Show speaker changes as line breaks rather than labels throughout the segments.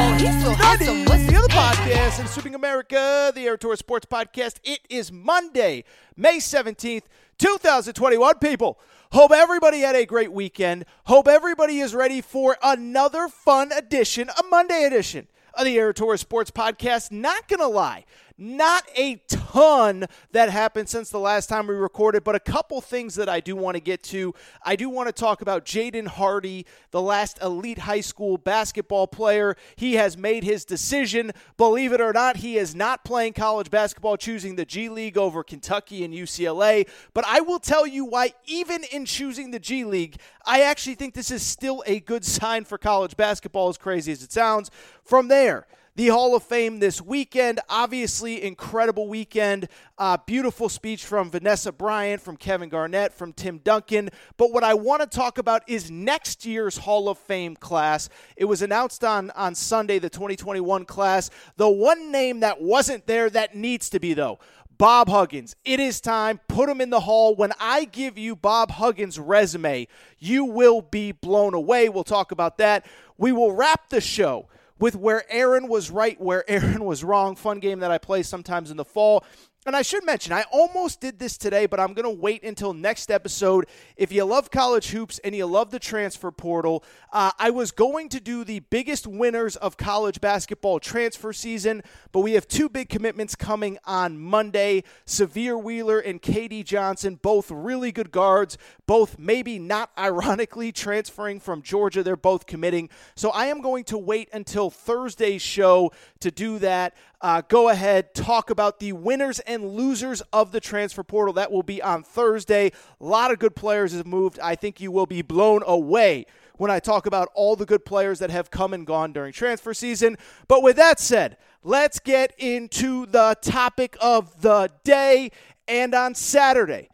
Oh, he's so handsome. What's
the other podcast in Sweeping America, the Aaron Torres Sports Podcast. It is Monday, May 17th, 2021. People, hope everybody had a great weekend. Hope everybody is ready for another fun edition, a Monday edition of the Aaron Torres Sports Podcast. Not going to lie, not a ton that happened since the last time we recorded, but a couple things that I do want to get to. I do want to talk about Jaden Hardy, the last elite high school basketball player. He has made his decision. Believe it or not, he is not playing college basketball, choosing the G League over Kentucky and UCLA. But I will tell you why, even in choosing the G League, I actually think this is still a good sign for college basketball, as crazy as it sounds. From there, the Hall of Fame this weekend. Obviously, incredible weekend. Uh, beautiful speech from Vanessa Bryant, from Kevin Garnett, from Tim Duncan. But what I want to talk about is next year's Hall of Fame class. It was announced on, on Sunday, the 2021 class. The one name that wasn't there that needs to be, though. Bob Huggins. It is time. Put him in the hall. When I give you Bob Huggins' resume, you will be blown away. We'll talk about that. We will wrap the show with where Aaron was right, where Aaron was wrong. Fun game that I play sometimes in the fall. And I should mention, I almost did this today, but I'm going to wait until next episode. If you love college hoops and you love the transfer portal, uh, I was going to do the biggest winners of college basketball transfer season, but we have two big commitments coming on Monday. Sahvir Wheeler and K.D. Johnson, both really good guards, both maybe not ironically transferring from Georgia. They're both committing. So I am going to wait until Thursday's show to do that. Uh, go ahead, talk about the winners and losers of the transfer portal. That will be on Thursday. A lot of good players have moved. I think you will be blown away when I talk about all the good players that have come and gone during transfer season. But with that said, let's get into the topic of the day. And on Saturday,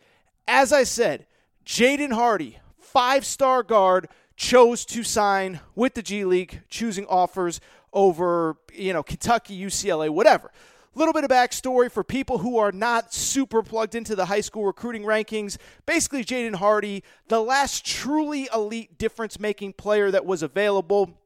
as I said, Jaden Hardy, five star guard, chose to sign with the G League, choosing offers over, you know, Kentucky, UCLA, whatever. A little bit of backstory for people who are not super plugged into the high school recruiting rankings. Basically, Jaden Hardy, the last truly elite difference making player that was available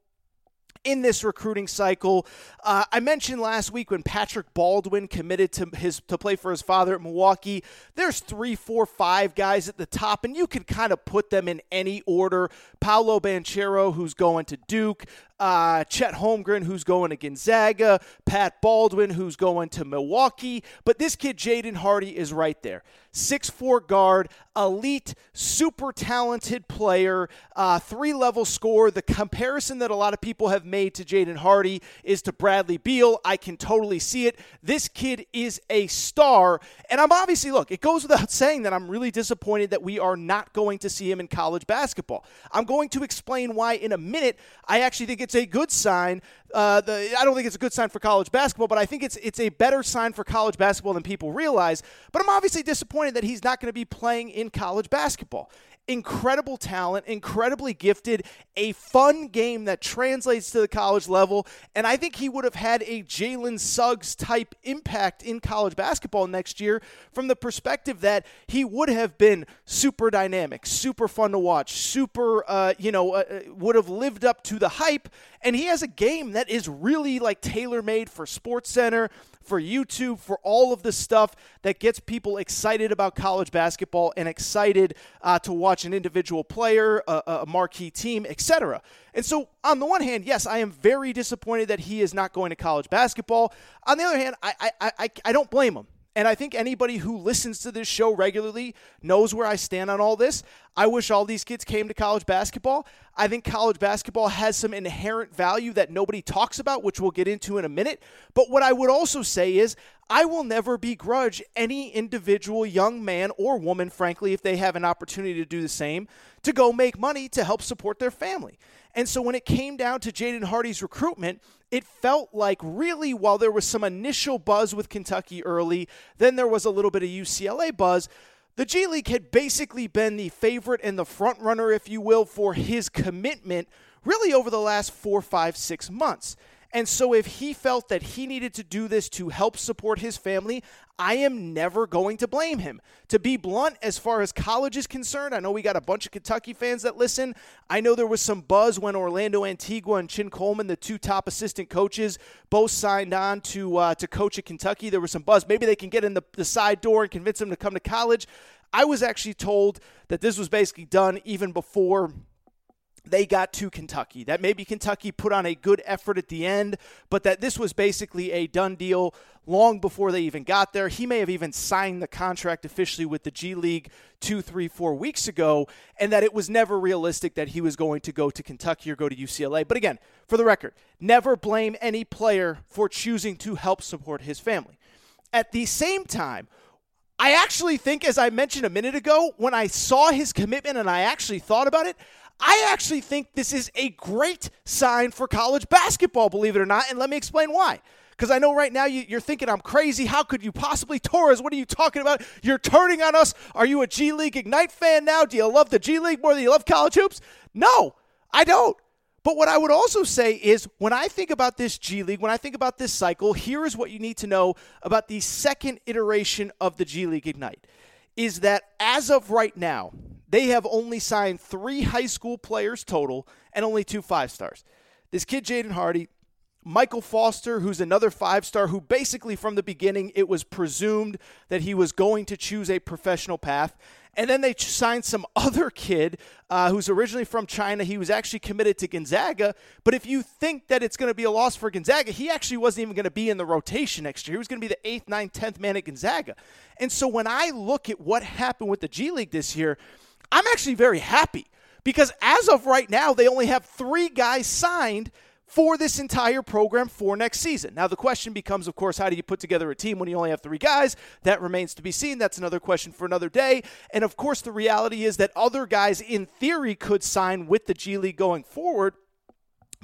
in this recruiting cycle. Uh, I mentioned last week when Patrick Baldwin committed to his to play for his father at Milwaukee. There's three, four, five guys at the top, and you can kind of put them in any order. Paolo Banchero, who's going to Duke. Uh, Chet Holmgren, who's going to Gonzaga, Pat Baldwin, who's going to Milwaukee. But this kid, Jaden Hardy, is right there. Six-four guard, elite, super talented player, uh, three level score. The comparison that a lot of people have made to Jaden Hardy is to Bradley Beal. I can totally see it. This kid is a star. And I'm obviously, look, it goes without saying that I'm really disappointed that we are not going to see him in college basketball. I'm going to explain why in a minute. I actually think it's a good sign. Uh, the, I don't think it's a good sign for college basketball, but I think it's it's a better sign for college basketball than people realize. But I'm obviously disappointed that he's not going to be playing in college basketball. Incredible talent, incredibly gifted, a fun game that translates to the college level. And I think he would have had a Jalen Suggs type impact in college basketball next year from the perspective that he would have been super dynamic, super fun to watch, super, uh, you know, uh, uh would have lived up to the hype. And he has a game that is really like tailor made for Sports Center, for YouTube, for all of the stuff that gets people excited about college basketball and excited uh, to watch an individual player, a, a marquee team, etc. And so, on the one hand, yes, I am very disappointed that he is not going to college basketball. On the other hand, I, I, I, I don't blame him. And I think anybody who listens to this show regularly knows where I stand on all this. I wish all these kids came to college basketball. I think college basketball has some inherent value that nobody talks about, which we'll get into in a minute. But what I would also say is, I will never begrudge any individual young man or woman, frankly, if they have an opportunity to do the same, to go make money to help support their family. And so when it came down to Jaden Hardy's recruitment, it felt like really while there was some initial buzz with Kentucky early, then there was a little bit of UCLA buzz. The G League had basically been the favorite and the front runner, if you will, for his commitment really over the last four, five, six months. And so, if he felt that he needed to do this to help support his family, I am never going to blame him. To be blunt, as far as college is concerned, I know we got a bunch of Kentucky fans that listen. I know there was some buzz when Orlando Antigua and Chin Coleman, the two top assistant coaches, both signed on to uh, to coach at Kentucky. There was some buzz. Maybe they can get in the, the side door and convince him to come to college. I was actually told that this was basically done even before they got to Kentucky. That maybe Kentucky put on a good effort at the end, but that this was basically a done deal long before they even got there. He may have even signed the contract officially with the G League two, three, four weeks ago, and that it was never realistic that he was going to go to Kentucky or go to UCLA. But again, for the record, never blame any player for choosing to help support his family. At the same time, I actually think, as I mentioned a minute ago, when I saw his commitment and I actually thought about it, I actually think this is a great sign for college basketball, believe it or not. And let me explain why. Because I know right now you, are thinking I'm crazy. How could you possibly? Torres, what are you talking about? You're turning on us. Are you a G League Ignite fan now? Do you love the G League more than you love college hoops? No, I don't. But what I would also say is when I think about this G League, when I think about this cycle, here is what you need to know about the second iteration of the G League Ignite is that as of right now, they have only signed three high school players total and only two five stars. This kid, Jaden Hardy, Michael Foster, who's another five star, who basically from the beginning it was presumed that he was going to choose a professional path. And then they signed some other kid uh, who's originally from China. He was actually committed to Gonzaga. But if you think that it's going to be a loss for Gonzaga, he actually wasn't even going to be in the rotation next year. He was going to be the eighth, ninth, tenth man at Gonzaga. And so when I look at what happened with the G League this year, I'm actually very happy because as of right now, they only have three guys signed for this entire program for next season. Now, the question becomes, of course, how do you put together a team when you only have three guys? That remains to be seen. That's another question for another day. And of course, the reality is that other guys, in theory, could sign with the G League going forward.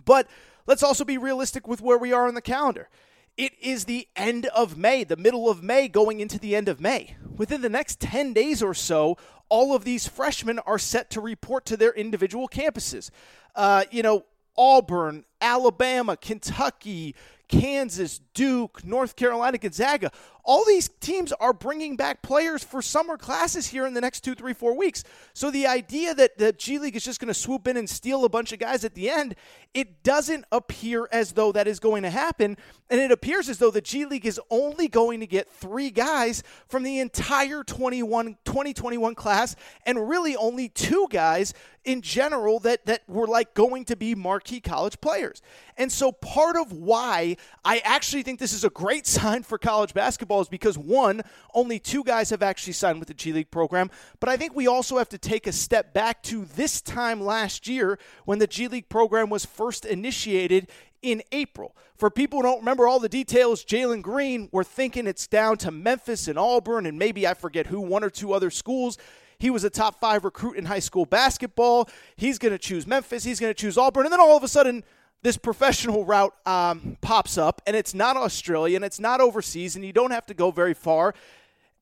But let's also be realistic with where we are on the calendar. It is the end of May, the middle of May, going into the end of May. Within the next 10 days or so, all of these freshmen are set to report to their individual campuses. Uh, you know, Auburn, Alabama, Kentucky, Kansas, Duke, North Carolina, Gonzaga. All these teams are bringing back players for summer classes here in the next two, three, four weeks. So the idea that the G League is just going to swoop in and steal a bunch of guys at the end, it doesn't appear as though that is going to happen. And it appears as though the G League is only going to get three guys from the entire 21, 2021 class, and really only two guys in general that, that were like going to be marquee college players. And so part of why I actually think this is a great sign for college basketball is because one, only two guys have actually signed with the G League program. But I think we also have to take a step back to this time last year when the G League program was first initiated in April. For people who don't remember all the details, Jalen Green, we're thinking it's down to Memphis and Auburn and maybe I forget who, one or two other schools. He was a top five recruit in high school basketball. He's going to choose Memphis. He's going to choose Auburn. And then all of a sudden, this professional route um, pops up, and it's not Australia, and it's not overseas, and you don't have to go very far.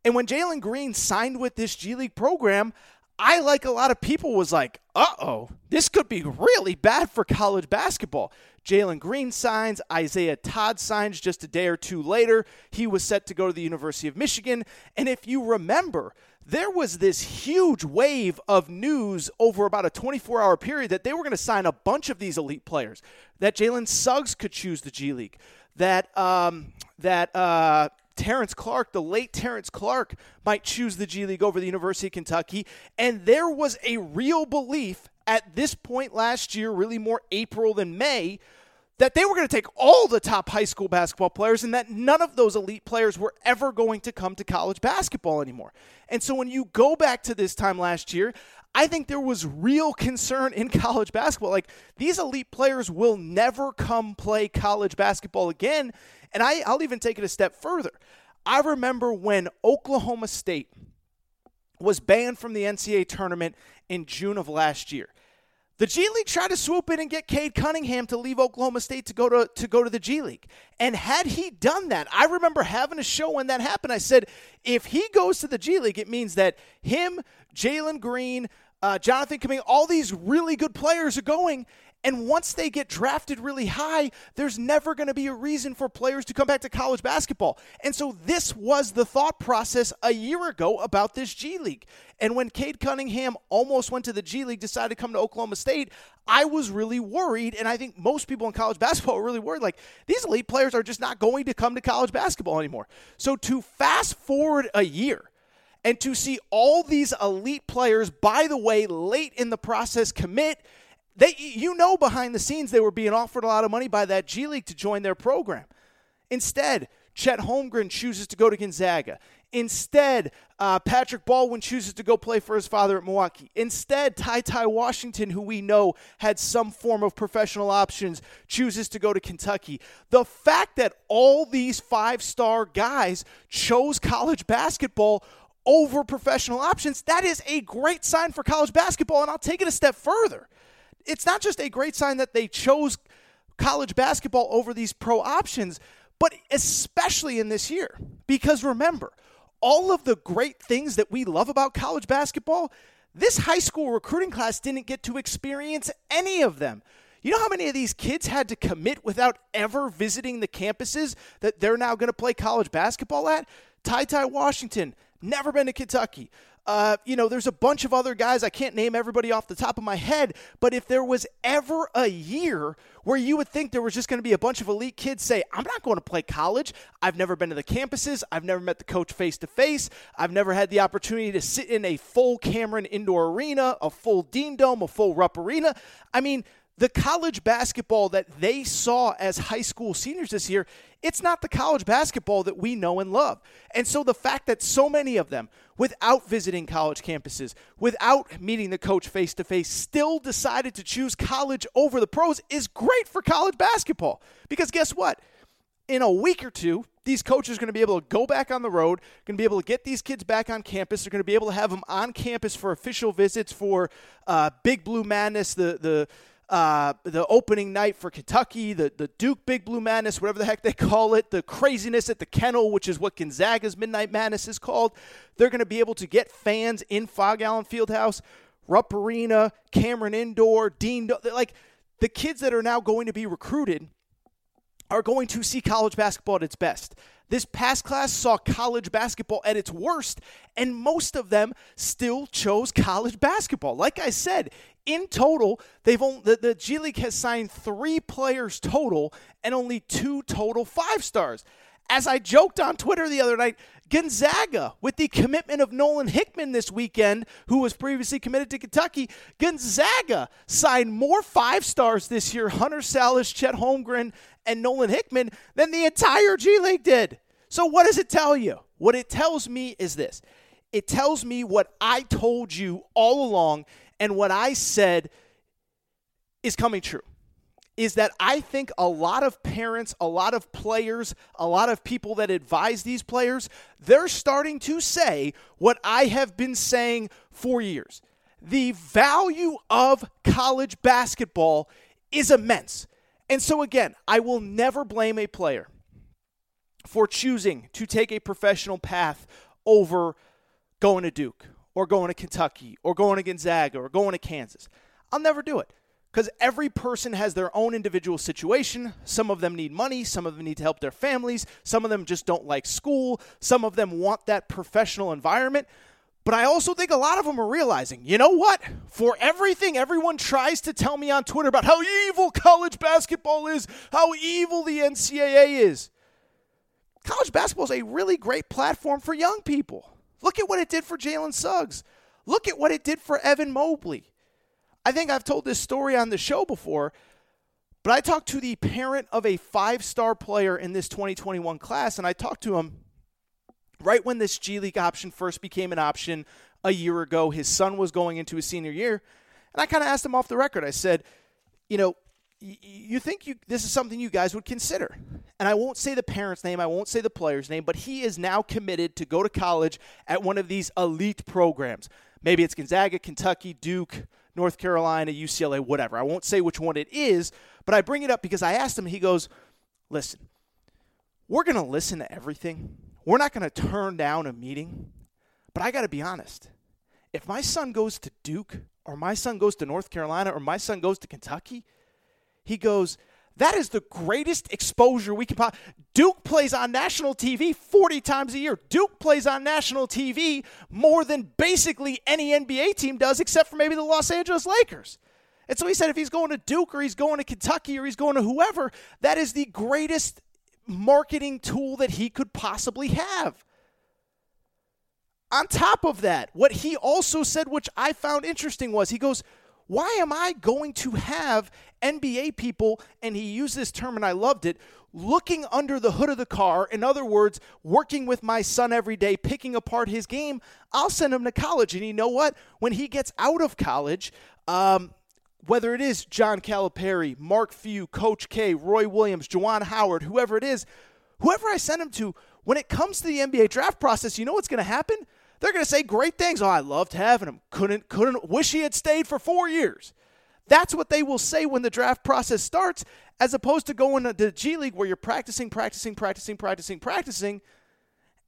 And when Jalen Green signed with this G League program, I, like a lot of people, was like, uh oh, this could be really bad for college basketball. Jalen Green signs, Isaiah Todd signs just a day or two later. He was set to go to the University of Michigan. And if you remember, there was this huge wave of news over about a 24 hour period that they were going to sign a bunch of these elite players, that Jalen Suggs could choose the G League, that, um, that, uh, Terrence Clarke, the late Terrence Clarke, might choose the G League over the University of Kentucky. And there was a real belief at this point last year, really more April than May, that they were going to take all the top high school basketball players and that none of those elite players were ever going to come to college basketball anymore. And so when you go back to this time last year, I think there was real concern in college basketball. Like these elite players will never come play college basketball again. And I, I'll even take it a step further. I remember when Oklahoma State was banned from the NCAA tournament in June of last year. The G League tried to swoop in and get Cade Cunningham to leave Oklahoma State to go to, to go to the G League. And had he done that, I remember having a show when that happened. I said, if he goes to the G League, it means that him, Jalen Green, uh, Jonathan Kuminga, all these really good players are going. And once they get drafted really high, there's never going to be a reason for players to come back to college basketball. And so this was the thought process a year ago about this G League. And when Cade Cunningham almost went to the G League, decided to come to Oklahoma State, I was really worried. And I think most people in college basketball are really worried like, these elite players are just not going to come to college basketball anymore. So to fast forward a year, and to see all these elite players, by the way, late in the process commit, they you know behind the scenes they were being offered a lot of money by that G League to join their program. Instead, Chet Holmgren chooses to go to Gonzaga. Instead, uh, Patrick Baldwin chooses to go play for his father at Milwaukee. Instead, Ty Ty Washington, who we know had some form of professional options, chooses to go to Kentucky. The fact that all these five star guys chose college basketball over professional options, that is a great sign for college basketball. And I'll take it a step further. It's not just a great sign that they chose college basketball over these pro options, but especially in this year. Because remember, all of the great things that we love about college basketball, this high school recruiting class didn't get to experience any of them. You know how many of these kids had to commit without ever visiting the campuses that they're now going to play college basketball at? Ty Ty Washington, never been to Kentucky. Uh, you know, there's a bunch of other guys. I can't name everybody off the top of my head, but if there was ever a year where you would think there was just going to be a bunch of elite kids say, I'm not going to play college. I've never been to the campuses. I've never met the coach face to face. I've never had the opportunity to sit in a full Cameron indoor arena, a full Dean Dome, a full Rupp Arena. I mean, the college basketball that they saw as high school seniors this year, it's not the college basketball that we know and love. And so the fact that so many of them, without visiting college campuses, without meeting the coach face to face, still decided to choose college over the pros is great for college basketball. Because guess what? In a week or two, these coaches are going to be able to go back on the road, going to be able to get these kids back on campus. They're going to be able to have them on campus for official visits for uh, Big Blue Madness, the the uh, the opening night for Kentucky, the, the Duke Big Blue Madness, whatever the heck they call it, the craziness at the kennel, which is what Gonzaga's Midnight Madness is called. They're going to be able to get fans in Phog Allen Fieldhouse, Rupp Arena, Cameron Indoor, Dean. Like the kids that are now going to be recruited are going to see college basketball at its best. This past class saw college basketball at its worst, and most of them still chose college basketball. Like I said, in total, they've only, the, the G League has signed three players total and only two total five stars. As I joked on Twitter the other night, Gonzaga, with the commitment of Nolan Hickman this weekend, who was previously committed to Kentucky, Gonzaga signed more five stars this year, Hunter Sallis, Chet Holmgren, and Nolan Hickman, than the entire G League did. So, what does it tell you? What it tells me is this it tells me what I told you all along and what I said is coming true is that I think a lot of parents, a lot of players, a lot of people that advise these players, they're starting to say what I have been saying for years. The value of college basketball is immense. And so, again, I will never blame a player for choosing to take a professional path over going to Duke or going to Kentucky or going to Gonzaga or going to Kansas. I'll never do it because every person has their own individual situation. Some of them need money, some of them need to help their families, some of them just don't like school, some of them want that professional environment. But I also think a lot of them are realizing, you know what? For everything everyone tries to tell me on Twitter about how evil college basketball is, how evil the NCAA is, college basketball is a really great platform for young people. Look at what it did for Jalen Suggs. Look at what it did for Evan Mobley. I think I've told this story on the show before, but I talked to the parent of a five star player in this 2021 class, and I talked to him right when this G League option first became an option a year ago. His son was going into his senior year, and I kind of asked him off the record. I said, you know, you think you this is something you guys would consider. And I won't say the parent's name, I won't say the player's name, but he is now committed to go to college at one of these elite programs. Maybe it's Gonzaga, Kentucky, Duke, North Carolina, UCLA, whatever. I won't say which one it is, but I bring it up because I asked him, he goes, Listen, we're going to listen to everything. We're not going to turn down a meeting. But I got to be honest. If my son goes to Duke, or my son goes to North Carolina, or my son goes to Kentucky, he goes, that is the greatest exposure we can. Po- Duke plays on national TV 40 times a year. Duke plays on national TV more than basically any NBA team does, except for maybe the Los Angeles Lakers. And so he said if he's going to Duke or he's going to Kentucky or he's going to whoever, that is the greatest marketing tool that he could possibly have. On top of that, what he also said, which I found interesting, was he goes, why am I going to have NBA people, and he used this term and I loved it, looking under the hood of the car? In other words, working with my son every day, picking apart his game. I'll send him to college. And you know what? When he gets out of college, um, whether it is John Calipari, Mark Few, Coach K, Roy Williams, Juwan Howard, whoever it is, whoever I send him to, when it comes to the NBA draft process, you know what's going to happen? They're going to say great things. Oh, I loved having him. Couldn't, couldn't, wish he had stayed for four years. That's what they will say when the draft process starts, as opposed to going to the G League where you're practicing, practicing, practicing, practicing, practicing,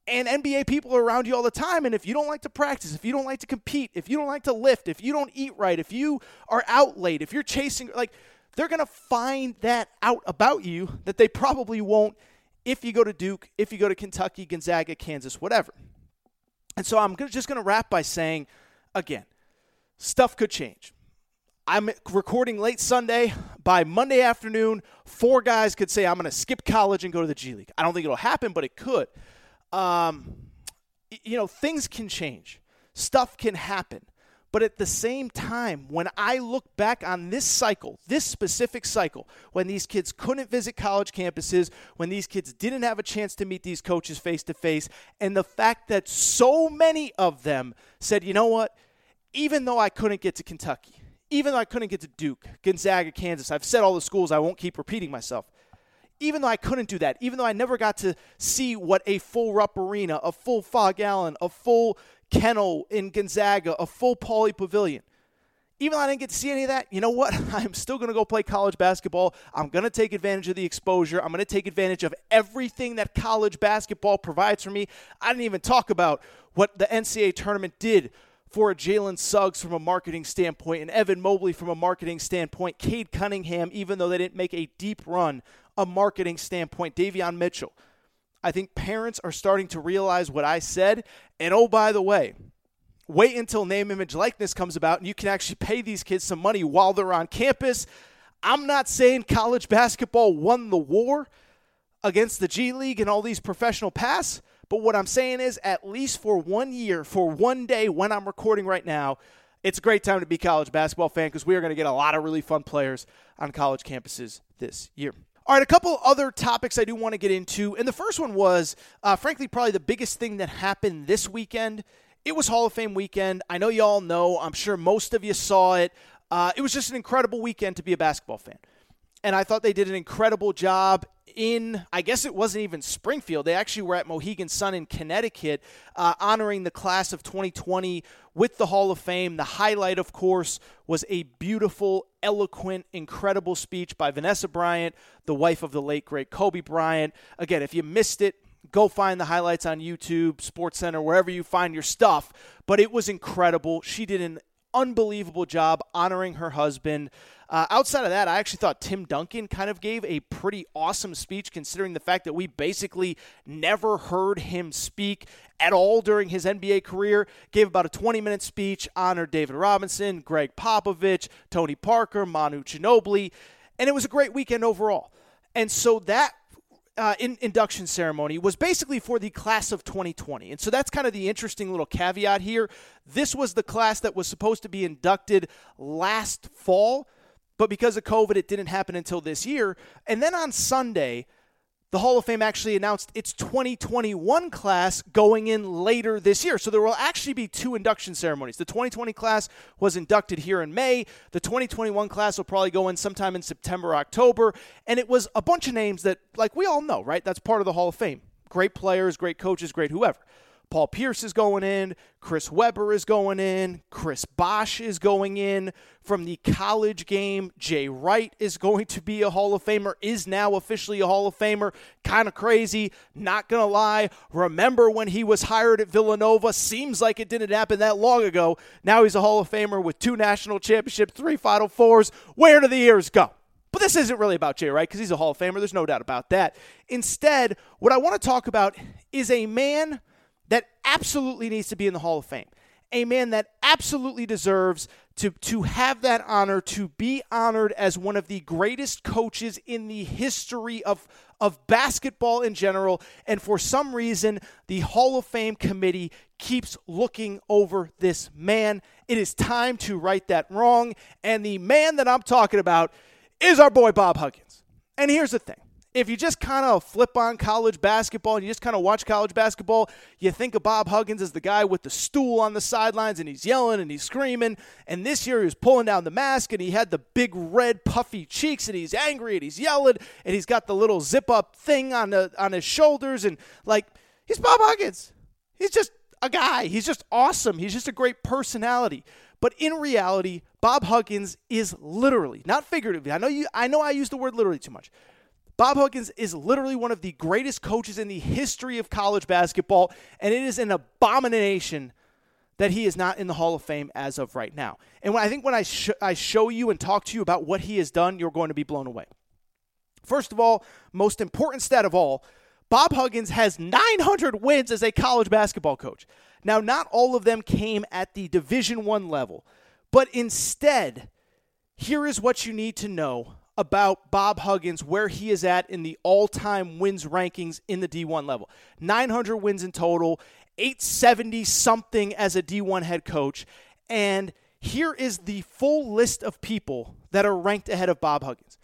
and NBA people are around you all the time. And if you don't like to practice, if you don't like to compete, if you don't like to lift, if you don't eat right, if you are out late, if you're chasing, like, they're going to find that out about you that they probably won't if you go to Duke, if you go to Kentucky, Gonzaga, Kansas, whatever. And so I'm just going to wrap by saying, again, stuff could change. I'm recording late Sunday. By Monday afternoon, four guys could say, I'm going to skip college and go to the G League. I don't think it'll happen, but it could. Um, you know, things can change, stuff can happen. But at the same time, when I look back on this cycle, this specific cycle, when these kids couldn't visit college campuses, when these kids didn't have a chance to meet these coaches face to face, and the fact that so many of them said, you know what, even though I couldn't get to Kentucky, even though I couldn't get to Duke, Gonzaga, Kansas, I've said all the schools, I won't keep repeating myself. Even though I couldn't do that, even though I never got to see what a full Rupp Arena, a full Phog Allen, a full kennel in Gonzaga, a full Pauley Pavilion. Even though I didn't get to see any of that, you know what? I'm still going to go play college basketball. I'm going to take advantage of the exposure. I'm going to take advantage of everything that college basketball provides for me. I didn't even talk about what the NCAA tournament did for Jalen Suggs from a marketing standpoint and Evan Mobley from a marketing standpoint. Cade Cunningham, even though they didn't make a deep run, a marketing standpoint. Davion Mitchell. I think parents are starting to realize what I said. And oh, by the way, wait until name, image, likeness comes about and you can actually pay these kids some money while they're on campus. I'm not saying college basketball won the war against the G League and all these professional paths, but what I'm saying is at least for one year, for one day when I'm recording right now, it's a great time to be a college basketball fan because we are going to get a lot of really fun players on college campuses this year. All right, a couple other topics I do want to get into. And the first one was, uh, frankly, probably the biggest thing that happened this weekend. It was Hall of Fame weekend. I know you all know. I'm sure most of you saw it. Uh, it was just an incredible weekend to be a basketball fan. And I thought they did an incredible job in, I guess it wasn't even Springfield. They actually were at Mohegan Sun in Connecticut, uh, honoring the class of 2020 with the Hall of Fame. The highlight, of course, was a beautiful, eloquent, incredible speech by Vanessa Bryant, the wife of the late, great Kobe Bryant. Again, if you missed it, Go find the highlights on YouTube, Sports Center, wherever you find your stuff. But it was incredible. She did an unbelievable job honoring her husband. Uh, outside of that, I actually thought Tim Duncan kind of gave a pretty awesome speech considering the fact that we basically never heard him speak at all during his NBA career. Gave about a 20 minute speech, honored David Robinson, Gregg Popovich, Tony Parker, Manu Ginobili, and it was a great weekend overall. And so that uh, in, induction ceremony was basically for the class of 2020. And so that's kind of the interesting little caveat here. This was the class that was supposed to be inducted last fall, but because of COVID, it didn't happen until this year. And then on Sunday, the Hall of Fame actually announced its 2021 class going in later this year. So there will actually be two induction ceremonies. The 2020 class was inducted here in May. The 2021 class will probably go in sometime in September, October. And it was a bunch of names that, like we all know, right? That's part of the Hall of Fame. Great players, great coaches, great whoever. Paul Pierce is going in. Chris Webber is going in. Chris Bosh is going in. From the college game, Jay Wright is going to be a Hall of Famer, is now officially a Hall of Famer. Kind of crazy. Not going to lie. Remember when he was hired at Villanova? Seems like it didn't happen that long ago. Now he's a Hall of Famer with two national championships, three Final Fours. Where do the years go? But this isn't really about Jay Wright because he's a Hall of Famer. There's no doubt about that. Instead, what I want to talk about is a man – that absolutely needs to be in the Hall of Fame. A man that absolutely deserves to, to have that honor, to be honored as one of the greatest coaches in the history of, of basketball in general. And for some reason, the Hall of Fame committee keeps looking over this man. It is time to right that wrong. And the man that I'm talking about is our boy Bob Huggins. And here's the thing if you just kind of flip on college basketball and you just kind of watch college basketball, you think of Bob Huggins as the guy with the stool on the sidelines and he's yelling and he's screaming. And this year he was pulling down the mask and he had the big red puffy cheeks and he's angry and he's yelling and he's got the little zip up thing on the on his shoulders and like he's Bob Huggins. He's just a guy. He's just awesome. He's just a great personality. But in reality, Bob Huggins is literally, not figuratively. I know you I know I use the word literally too much Bob Huggins is literally one of the greatest coaches in the history of college basketball, and it is an abomination that he is not in the Hall of Fame as of right now. And when, I think when I, sh- I show you and talk to you about what he has done, you're going to be blown away. First of all, most important stat of all, Bob Huggins has 900 wins as a college basketball coach. Now, not all of them came at the Division 1 level, but instead, here is what you need to know about Bob Huggins, where he is at in the all time wins rankings in the D1 level 900 wins in total, 870 something as a D1 head coach. And here is the full list of people that are ranked ahead of Bob Huggins.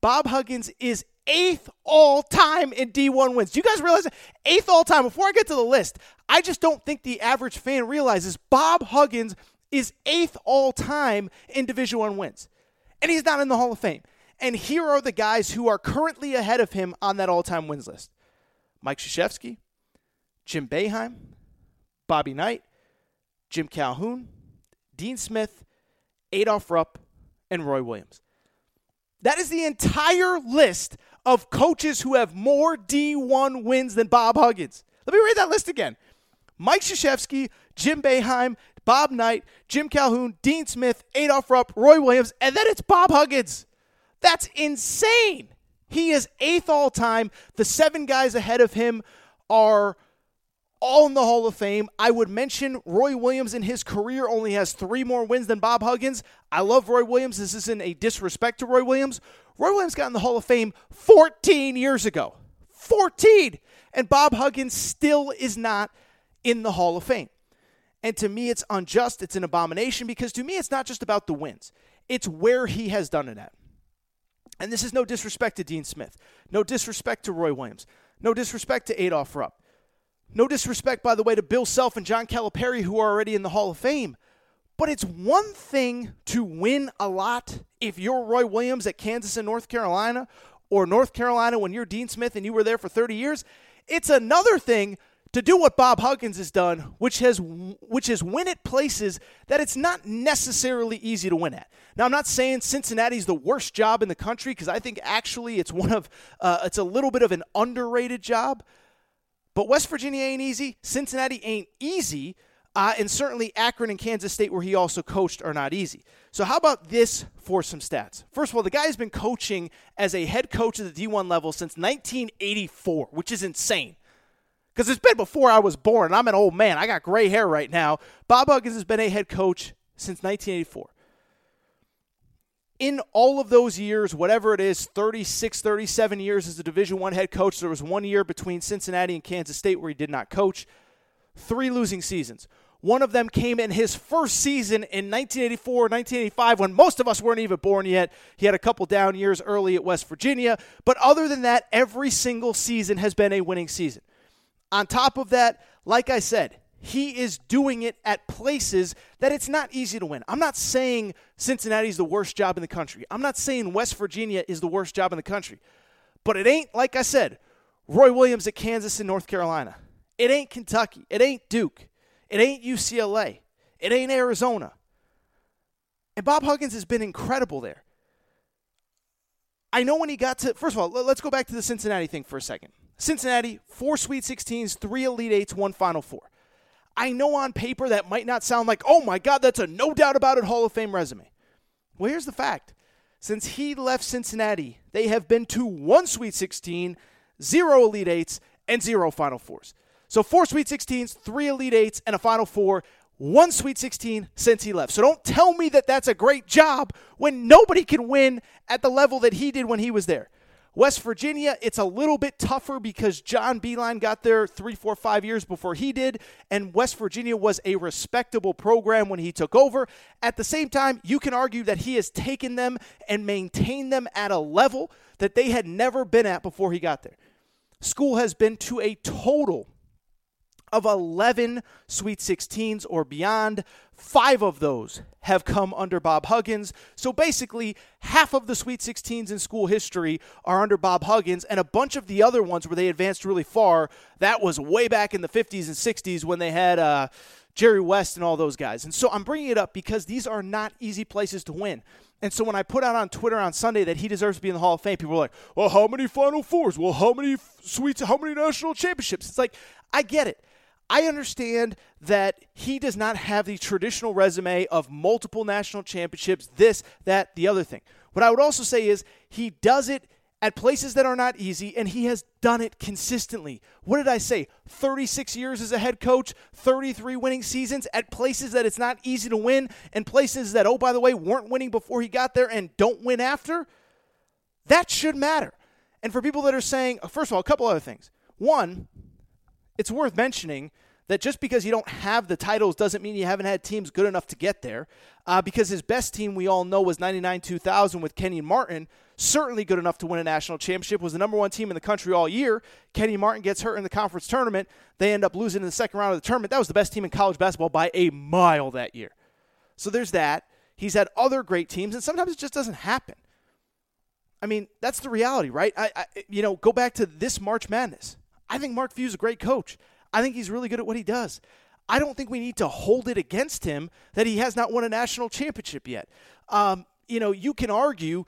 Bob Huggins is eighth all time in D1 wins. Do you guys realize that? Eighth all time. Before I get to the list, I just don't think the average fan realizes Bob Huggins is eighth all time in Division One wins. And he's not in the Hall of Fame. And here are the guys who are currently ahead of him on that all time wins list Mike Krzyzewski, Jim Boeheim, Bobby Knight, Jim Calhoun, Dean Smith, Adolph Rupp, and Roy Williams. That is the entire list of coaches who have more D1 wins than Bob Huggins. Let me read that list again. Mike Krzyzewski, Jim Boeheim, Bob Knight, Jim Calhoun, Dean Smith, Adolph Rupp, Roy Williams, and then it's Bob Huggins. That's insane. He is eighth all time. The seven guys ahead of him are all in the Hall of Fame. I would mention Roy Williams in his career only has three more wins than Bob Huggins. I love Roy Williams. This isn't a disrespect to Roy Williams. Roy Williams got in the Hall of Fame 14 years ago. 14! And Bob Huggins still is not in the Hall of Fame. And to me, it's unjust. It's an abomination because to me, it's not just about the wins, it's where he has done it at. And this is no disrespect to Dean Smith, no disrespect to Roy Williams, no disrespect to Adolph Rupp, no disrespect, by the way, to Bill Self and John Calipari, who are already in the Hall of Fame. But it's one thing to win a lot if you're Roy Williams at Kansas and North Carolina, or North Carolina when you're Dean Smith and you were there for 30 years. It's another thing to do what Bob Huggins has done, which has which is win at places that it's not necessarily easy to win at. Now, I'm not saying Cincinnati's the worst job in the country because I think actually it's one of uh, it's a little bit of an underrated job. But West Virginia ain't easy. Cincinnati ain't easy. Uh, and certainly Akron and Kansas State, where he also coached, are not easy. So, how about this for some stats? First of all, the guy has been coaching as a head coach at the D1 level since 1984, which is insane. Because it's been before I was born, I'm an old man. I got gray hair right now. Bob Huggins has been a head coach since 1984 in all of those years, whatever it is, 36, 37 years as a Division One head coach, there was one year between Cincinnati and Kansas State where he did not coach. Three losing seasons. One of them came in his first season in 1984, 1985, when most of us weren't even born yet. He had a couple down years early at West Virginia. But other than that, every single season has been a winning season. On top of that, like I said, he is doing it at places that it's not easy to win. I'm not saying Cincinnati is the worst job in the country. I'm not saying West Virginia is the worst job in the country. But it ain't, like I said, Roy Williams at Kansas and North Carolina. It ain't Kentucky. It ain't Duke. It ain't UCLA. It ain't Arizona. And Bob Huggins has been incredible there. I know when he got to, first of all, let's go back to the Cincinnati thing for a second. Cincinnati, four Sweet 16s, three Elite Eights, one Final Four. I know on paper that might not sound like, oh my God, that's a no doubt about it Hall of Fame resume. Well, here's the fact. Since he left Cincinnati, they have been to one Sweet 16, zero Elite Eights, and zero Final Fours. So four Sweet 16s, three Elite Eights, and a Final Four, one Sweet 16 since he left. So don't tell me that that's a great job when nobody can win at the level that he did when he was there. West Virginia, it's a little bit tougher because John Beilein got there three, four, five years before he did, and West Virginia was a respectable program when he took over. At the same time, you can argue that he has taken them and maintained them at a level that they had never been at before he got there. School has been to a total of 11 Sweet 16s or beyond. Five of those have come under Bob Huggins. So basically, half of the Sweet 16s in school history are under Bob Huggins, and a bunch of the other ones where they advanced really far, that was way back in the 50s and 60s when they had uh, Jerry West and all those guys. And so I'm bringing it up because these are not easy places to win. And so when I put out on Twitter on Sunday that he deserves to be in the Hall of Fame, people were like, "Well, how many Final Fours? Well, how many sweets? How many national championships?" It's like I get it. I understand that he does not have the traditional resume of multiple national championships, this, that, the other thing. What I would also say is he does it at places that are not easy, and he has done it consistently. What did I say? 36 years as a head coach, 33 winning seasons at places that it's not easy to win, and places that, oh, by the way, weren't winning before he got there and don't win after. That should matter. And for people that are saying, uh, first of all, a couple other things. One, it's worth mentioning that just because you don't have the titles doesn't mean you haven't had teams good enough to get there. Uh, because his best team, we all know, was 99 2000 with Kenyon Martin. Certainly good enough to win a national championship. Was the number one team in the country all year. Kenyon Martin gets hurt in the conference tournament. They end up losing in the second round of the tournament. That was the best team in college basketball by a mile that year. So there's that. He's had other great teams, and sometimes it just doesn't happen. I mean, that's the reality, right? I, I you know, go back to this March Madness. I think Mark Few's a great coach. I think he's really good at what he does. I don't think we need to hold it against him that he has not won a national championship yet. Um, you know, you can argue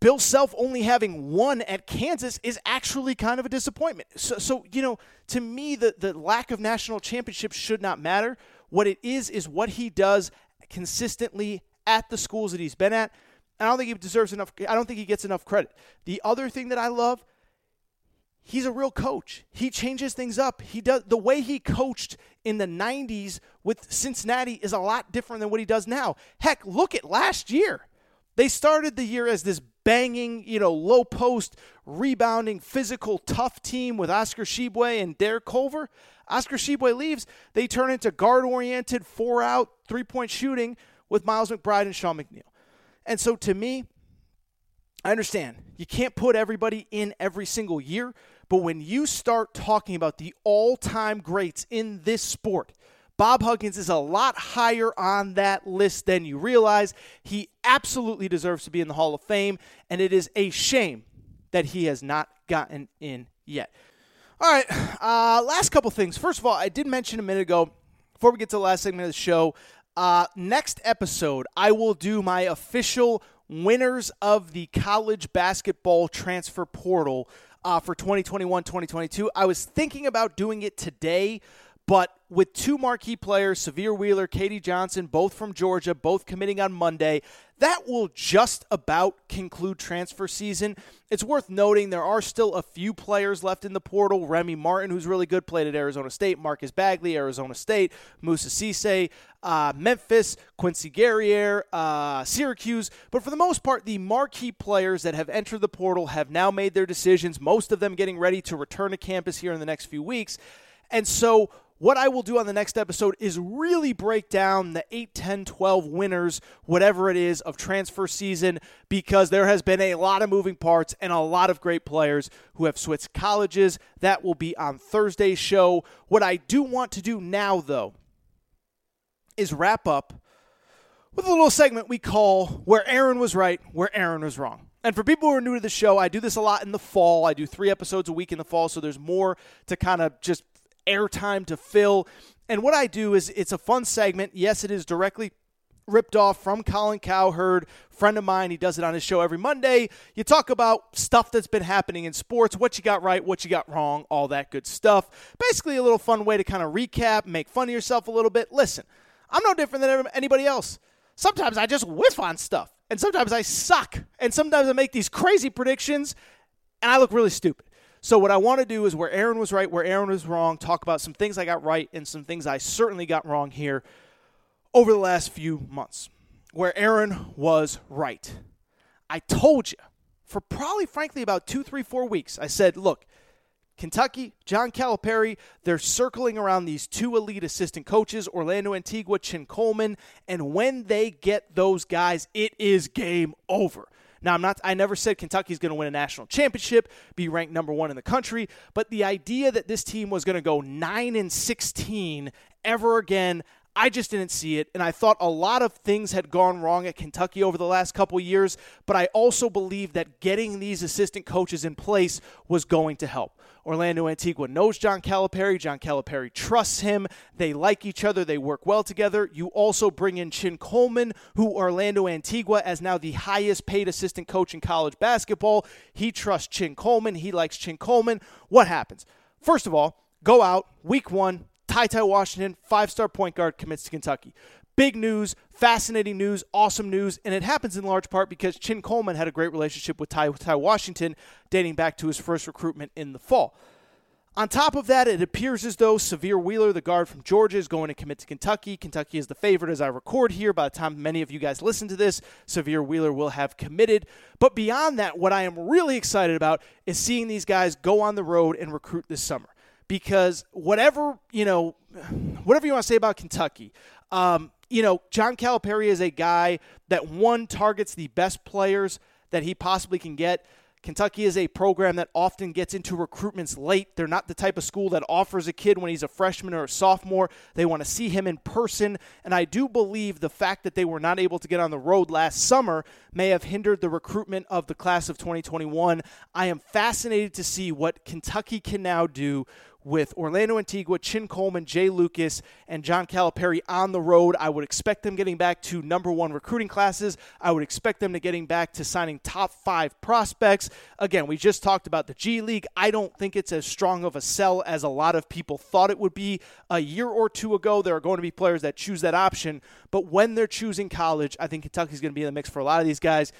Bill Self only having one at Kansas is actually kind of a disappointment. So, so you know, to me, the, the lack of national championships should not matter. What it is, is what he does consistently at the schools that he's been at. I don't think he deserves enough. I don't think he gets enough credit. The other thing that I love he's a real coach. He changes things up. He does the way he coached in the 90s with Cincinnati is a lot different than what he does now. Heck, look at last year. They started the year as this banging, you know, low post, rebounding, physical, tough team with Oscar Tshiebwe and Derek Culver. Oscar Tshiebwe leaves. They turn into guard oriented, four out, three point shooting with Miles McBride and Sean McNeil. And so to me, I understand you can't put everybody in every single year, but when you start talking about the all time greats in this sport, Bob Huggins is a lot higher on that list than you realize. He absolutely deserves to be in the Hall of Fame, and it is a shame that he has not gotten in yet. All right, uh, last couple things. First of all, I did mention a minute ago, before we get to the last segment of the show, uh, next episode, I will do my official winners of the college basketball transfer portal uh, for 2021 2022. I was thinking about doing it today, but with two marquee players, Sahvir Wheeler, K.D. Johnson, both from Georgia, both committing on Monday, that will just about conclude transfer season. It's worth noting there are still a few players left in the portal. Remy Martin, who's really good, played at Arizona State. Marcus Bagley, Arizona State. Moussa Cisse, uh, Memphis. Quincy Guerrier, uh, Syracuse. But for the most part, the marquee players that have entered the portal have now made their decisions, most of them getting ready to return to campus here in the next few weeks. And so what I will do on the next episode is really break down the 8, 10, 12 winners, whatever it is, of transfer season because there has been a lot of moving parts and a lot of great players who have switched colleges. That will be on Thursday's show. What I do want to do now, though, is wrap up with a little segment we call Where Aaron Was Right, Where Aaron Was Wrong. And for people who are new to the show, I do this a lot in the fall. I do three episodes a week in the fall, so there's more to kind of just airtime to fill. And what I do is it's a fun segment. Yes, it is directly ripped off from Colin Cowherd, friend of mine. He does it on his show every Monday. You talk about stuff that's been happening in sports, what you got right, what you got wrong, all that good stuff. Basically, a little fun way to kind of recap, make fun of yourself a little bit. Listen, I'm no different than anybody else. Sometimes I just whiff on stuff, and sometimes I suck, and sometimes I make these crazy predictions, and I look really stupid. So what I want to do is where Aaron was right, where Aaron was wrong, talk about some things I got right and some things I certainly got wrong here over the last few months. Where Aaron was right. I told you for probably frankly about two, three, four weeks. I said, "Look, Kentucky, John Calipari, they're circling around these two elite assistant coaches, Orlando Antigua, Chin Coleman, and when they get those guys, it is game over. Now, I'm not. I never said Kentucky's going to win a national championship, be ranked number one in the country, but the idea that this team was going to go nine and 16 ever again. I just didn't see it, and I thought a lot of things had gone wrong at Kentucky over the last couple years, but I also believe that getting these assistant coaches in place was going to help. Orlando Antigua knows John Calipari. John Calipari trusts him. They like each other. They work well together. You also bring in Chin Coleman, who Orlando Antigua, as now the highest paid assistant coach in college basketball. He trusts Chin Coleman. He likes Chin Coleman. What happens? First of all, go out, week one, TyTy Washington, five star point guard, commits to Kentucky. Big news, fascinating news, awesome news, and it happens in large part because Chin Coleman had a great relationship with Ty, Ty Washington dating back to his first recruitment in the fall. On top of that, it appears as though Sahvir Wheeler, the guard from Georgia, is going to commit to Kentucky. Kentucky is the favorite as I record here. By the time many of you guys listen to this, Sahvir Wheeler will have committed. But beyond that, what I am really excited about is seeing these guys go on the road and recruit this summer. Because whatever, you know, whatever you want to say about Kentucky, um, you know, John Calipari is a guy that one targets the best players that he possibly can get. Kentucky is a program that often gets into recruitments late. They're not the type of school that offers a kid when he's a freshman or a sophomore. They want to see him in person. And I do believe the fact that they were not able to get on the road last summer may have hindered the recruitment of the class of 2021. I am fascinated to see what Kentucky can now do with Orlando Antigua, Chin Coleman, Jay Lucas, and John Calipari on the road. I would expect them getting back to number one recruiting classes. I would expect them to getting back to signing top five prospects. Again, we just talked about the G League. I don't think it's as strong of a sell as a lot of people thought it would be a year or two ago. There are going to be players that choose that option, but when they're choosing college, I think Kentucky's going to be in the mix for a lot of these guys.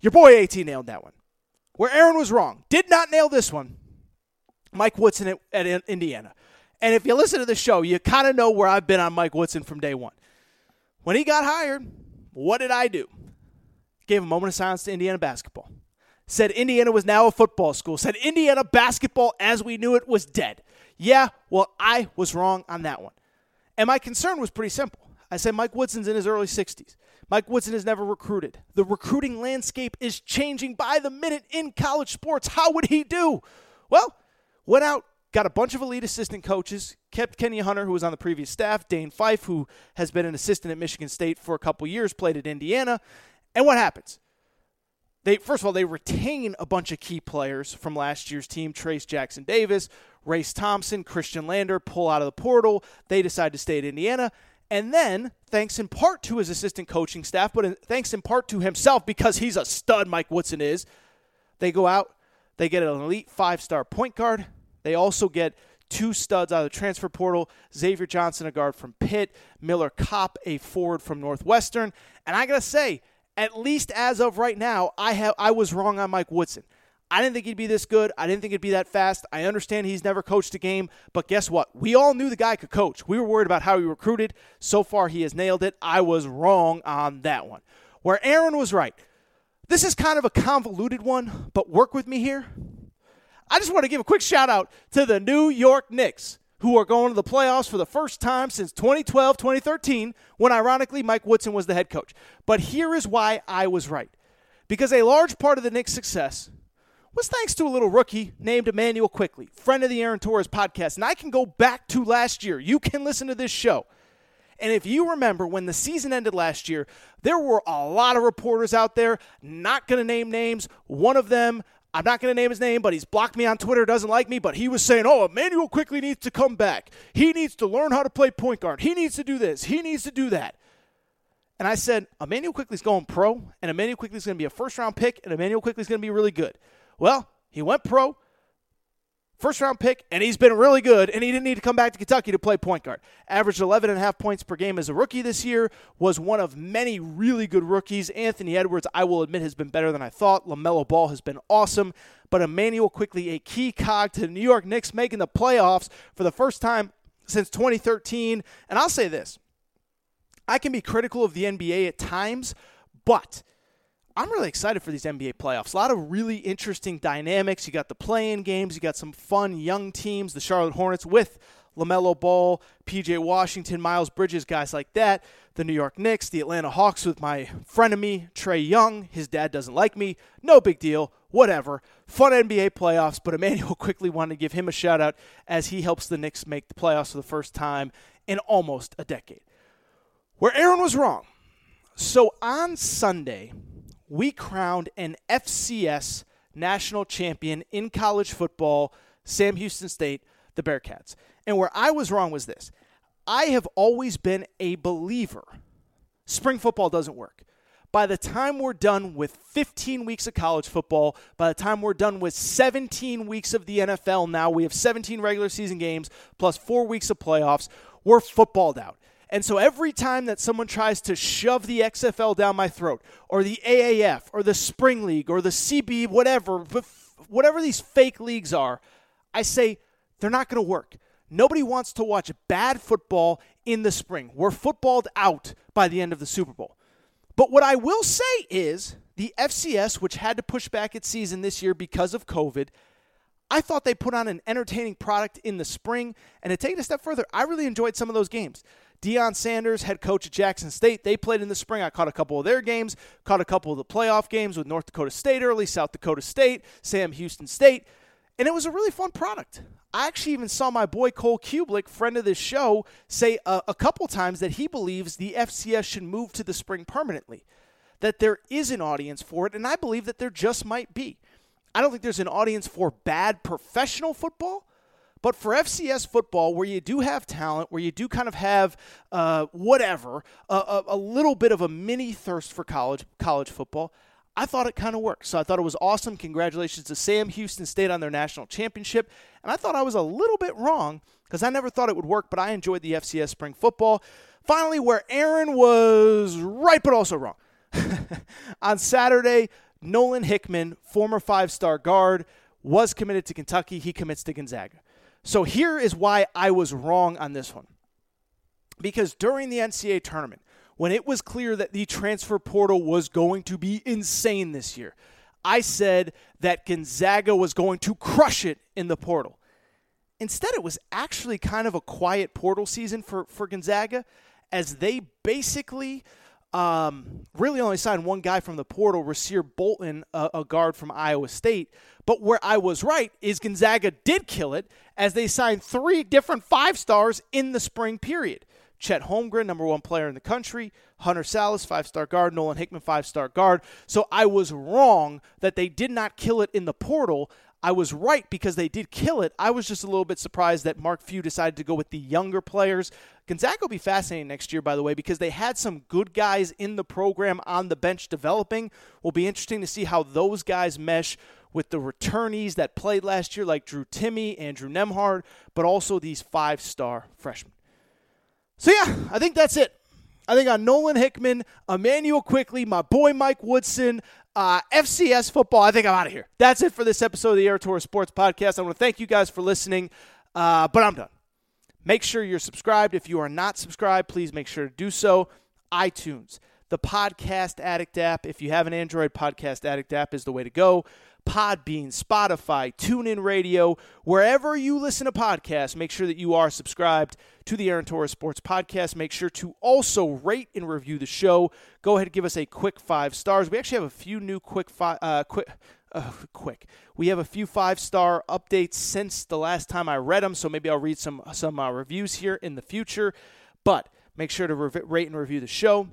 Your boy AT nailed that one. Where Aaron was wrong, did not nail this one. Mike Woodson at, at Indiana. And if you listen to the show, you kind of know where I've been on Mike Woodson from day one. When he got hired, what did I do? Gave a moment of silence to Indiana basketball. Said Indiana was now a football school. Said Indiana basketball as we knew it was dead. Yeah, well, I was wrong on that one. And my concern was pretty simple. I said Mike Woodson's in his early 60s. Mike Woodson has never recruited. The recruiting landscape is changing by the minute in college sports. How would he do? Well, Went out, got a bunch of elite assistant coaches, kept Kenny Hunter, who was on the previous staff, Dane Fife, who has been an assistant at Michigan State for a couple years, played at Indiana. And what happens? They first of all they retain a bunch of key players from last year's team: Trayce Jackson Davis, Race Thompson, Khristian Lander pull out of the portal. They decide to stay at Indiana. And then, thanks in part to his assistant coaching staff, but thanks in part to himself because he's a stud, Mike Woodson is, they go out, They get an elite five star point guard. They also get two studs out of the transfer portal Xavier Johnson, a guard from Pitt, Miller Kopp, a forward from Northwestern. And I got to say, at least as of right now, I have I was wrong on Mike Woodson. I didn't think he'd be this good. I didn't think it'd be that fast. I understand he's never coached a game, but guess what? We all knew the guy could coach. We were worried about how he recruited. So far, he has nailed it. I was wrong on that one. Where Aaron was right. This is kind of a convoluted one, but work with me here. I just want to give a quick shout out to the New York Knicks, who are going to the playoffs for the first time since 2012 2013, when ironically Mike Woodson was the head coach. But here is why I was right. Because a large part of the Knicks' success was thanks to a little rookie named Immanuel Quickley, friend of the Aaron Torres podcast. And I can go back to last year. You can listen to this show. And if you remember when the season ended last year, there were a lot of reporters out there, not going to name names. One of them, I'm not going to name his name, but he's blocked me on Twitter, doesn't like me, but he was saying, oh, Immanuel Quickley needs to come back. He needs to learn how to play point guard. He needs to do this. He needs to do that. And I said, Immanuel Quickley's going pro, and Immanuel Quickley's going to be a first round pick, and Immanuel Quickley's going to be really good. Well, he went pro, first round pick, and he's been really good, and he didn't need to come back to Kentucky to play point guard. Averaged 11 and a half points per game as a rookie this year, was one of many really good rookies. Anthony Edwards, I will admit, has been better than I thought. LaMelo Ball has been awesome, but Immanuel Quickley a key cog to the New York Knicks making the playoffs for the first time since 2013. And I'll say this I can be critical of the NBA at times, but – I'm really excited for these NBA playoffs. A lot of really interesting dynamics. You got the play-in games. You got some fun young teams. The Charlotte Hornets with LaMelo Ball, PJ Washington, Miles Bridges, guys like that. The New York Knicks, the Atlanta Hawks with my frenemy, Trae Young. His dad doesn't like me. No big deal. Whatever. Fun NBA playoffs, but Immanuel Quickley wanted to give him a shout out as he helps the Knicks make the playoffs for the first time in almost a decade. Where Aaron was wrong. So on Sunday, we crowned an FCS national champion in college football, Sam Houston State, the Bearcats. And where I was wrong was this I have always been a believer spring football doesn't work. By the time we're done with 15 weeks of college football, by the time we're done with 17 weeks of the NFL, now we have 17 regular season games plus four weeks of playoffs, we're footballed out. And so every time that someone tries to shove the XFL down my throat, or the AAF, or the Spring League, or the CB, whatever, whatever these fake leagues are, I say they're not going to work. Nobody wants to watch bad football in the spring. We're footballed out by the end of the Super Bowl. But what I will say is the FCS, which had to push back its season this year because of COVID, I thought they put on an entertaining product in the spring. And to take it a step further, I really enjoyed some of those games. Deion Sanders, head coach at Jackson State, they played in the spring. I caught a couple of their games, caught a couple of the playoff games with North Dakota State early, South Dakota State, Sam Houston State, and it was a really fun product. I actually even saw my boy Cole Cubelic, friend of this show, say a, a couple times that he believes the FCS should move to the spring permanently, that there is an audience for it, and I believe that there just might be. I don't think there's an audience for bad professional football, but for FCS football, where you do have talent, where you do kind of have uh, whatever, a, a, little bit of a mini thirst for college college football, I thought it kind of worked. So I thought it was awesome. Congratulations to Sam Houston State on their national championship. And I thought I was a little bit wrong because I never thought it would work, but I enjoyed the FCS spring football. Finally, where Aaron was right but also wrong. on Saturday, Nolan Hickman, former five star guard, was committed to Kentucky. He commits to Gonzaga. So here is why I was wrong on this one. Because during the NCAA tournament, when it was clear that the transfer portal was going to be insane this year, I said that Gonzaga was going to crush it in the portal. Instead, it was actually kind of a quiet portal season for, for Gonzaga as they basically um, really only signed one guy from the portal, Rasir Bolton, a, a, guard from Iowa State. But where I was right is Gonzaga did kill it as they signed three different five stars in the spring period. Chet Holmgren, number one player in the country. Hunter Sallis, five star guard. Nolan Hickman, five star guard. So I was wrong that they did not kill it in the portal. I was right because they did kill it. I was just a little bit surprised that Mark Few decided to go with the younger players. Gonzaga will be fascinating next year, by the way, because they had some good guys in the program on the bench developing. Will be interesting to see how those guys mesh with the returnees that played last year, like Drew Timme, Andrew Nembhard, but also these five star freshmen. So, yeah, I think that's it. I think on Nolan Hickman, Immanuel Quickley, my boy Mike Woodson, uh, FCS football, I think I'm out of here. That's it for this episode of the Aaron Torres Sports Podcast. I want to thank you guys for listening, uh, but I'm done. Make sure you're subscribed. If you are not subscribed, please make sure to do so. iTunes, the Podcast Addict app. If you have an Android, Podcast Addict app is the way to go. Podbean, Spotify, TuneIn Radio, wherever you listen to podcasts, make sure that you are subscribed to the Aaron Torres Sports Podcast. Make sure to also rate and review the show. Go ahead and give us a quick five stars. We actually have a few new quick five, uh, quick. Uh, quick. We have a few five star updates since the last time I read them, so maybe I'll read some some uh, reviews here in the future. But make sure to re- rate and review the show.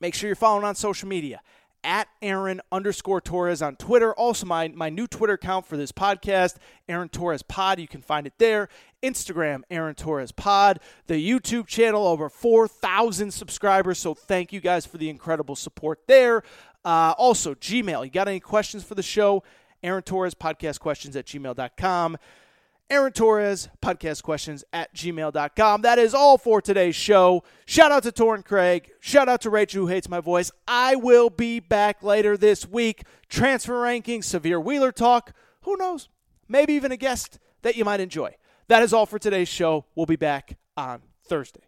Make sure you're following on social media at Aaron underscore Torres on Twitter. Also, my, my new Twitter account for this podcast, Aaron Torres Pod. You can find it there. Instagram, Aaron Torres Pod. The YouTube channel, over 4,000 subscribers. So thank you guys for the incredible support there. Uh, also, Gmail. You got any questions for the show? Aaron Torres Podcast Questions at gmail.com. Aaron Torres, podcast questions at gmail.com. That is all for today's show. Shout out to Torrin Craig. Shout out to Rachel, who hates my voice. I will be back later this week. Transfer rankings, Sahvir Wheeler talk. Who knows? Maybe even a guest that you might enjoy. That is all for today's show. We'll be back on Thursday.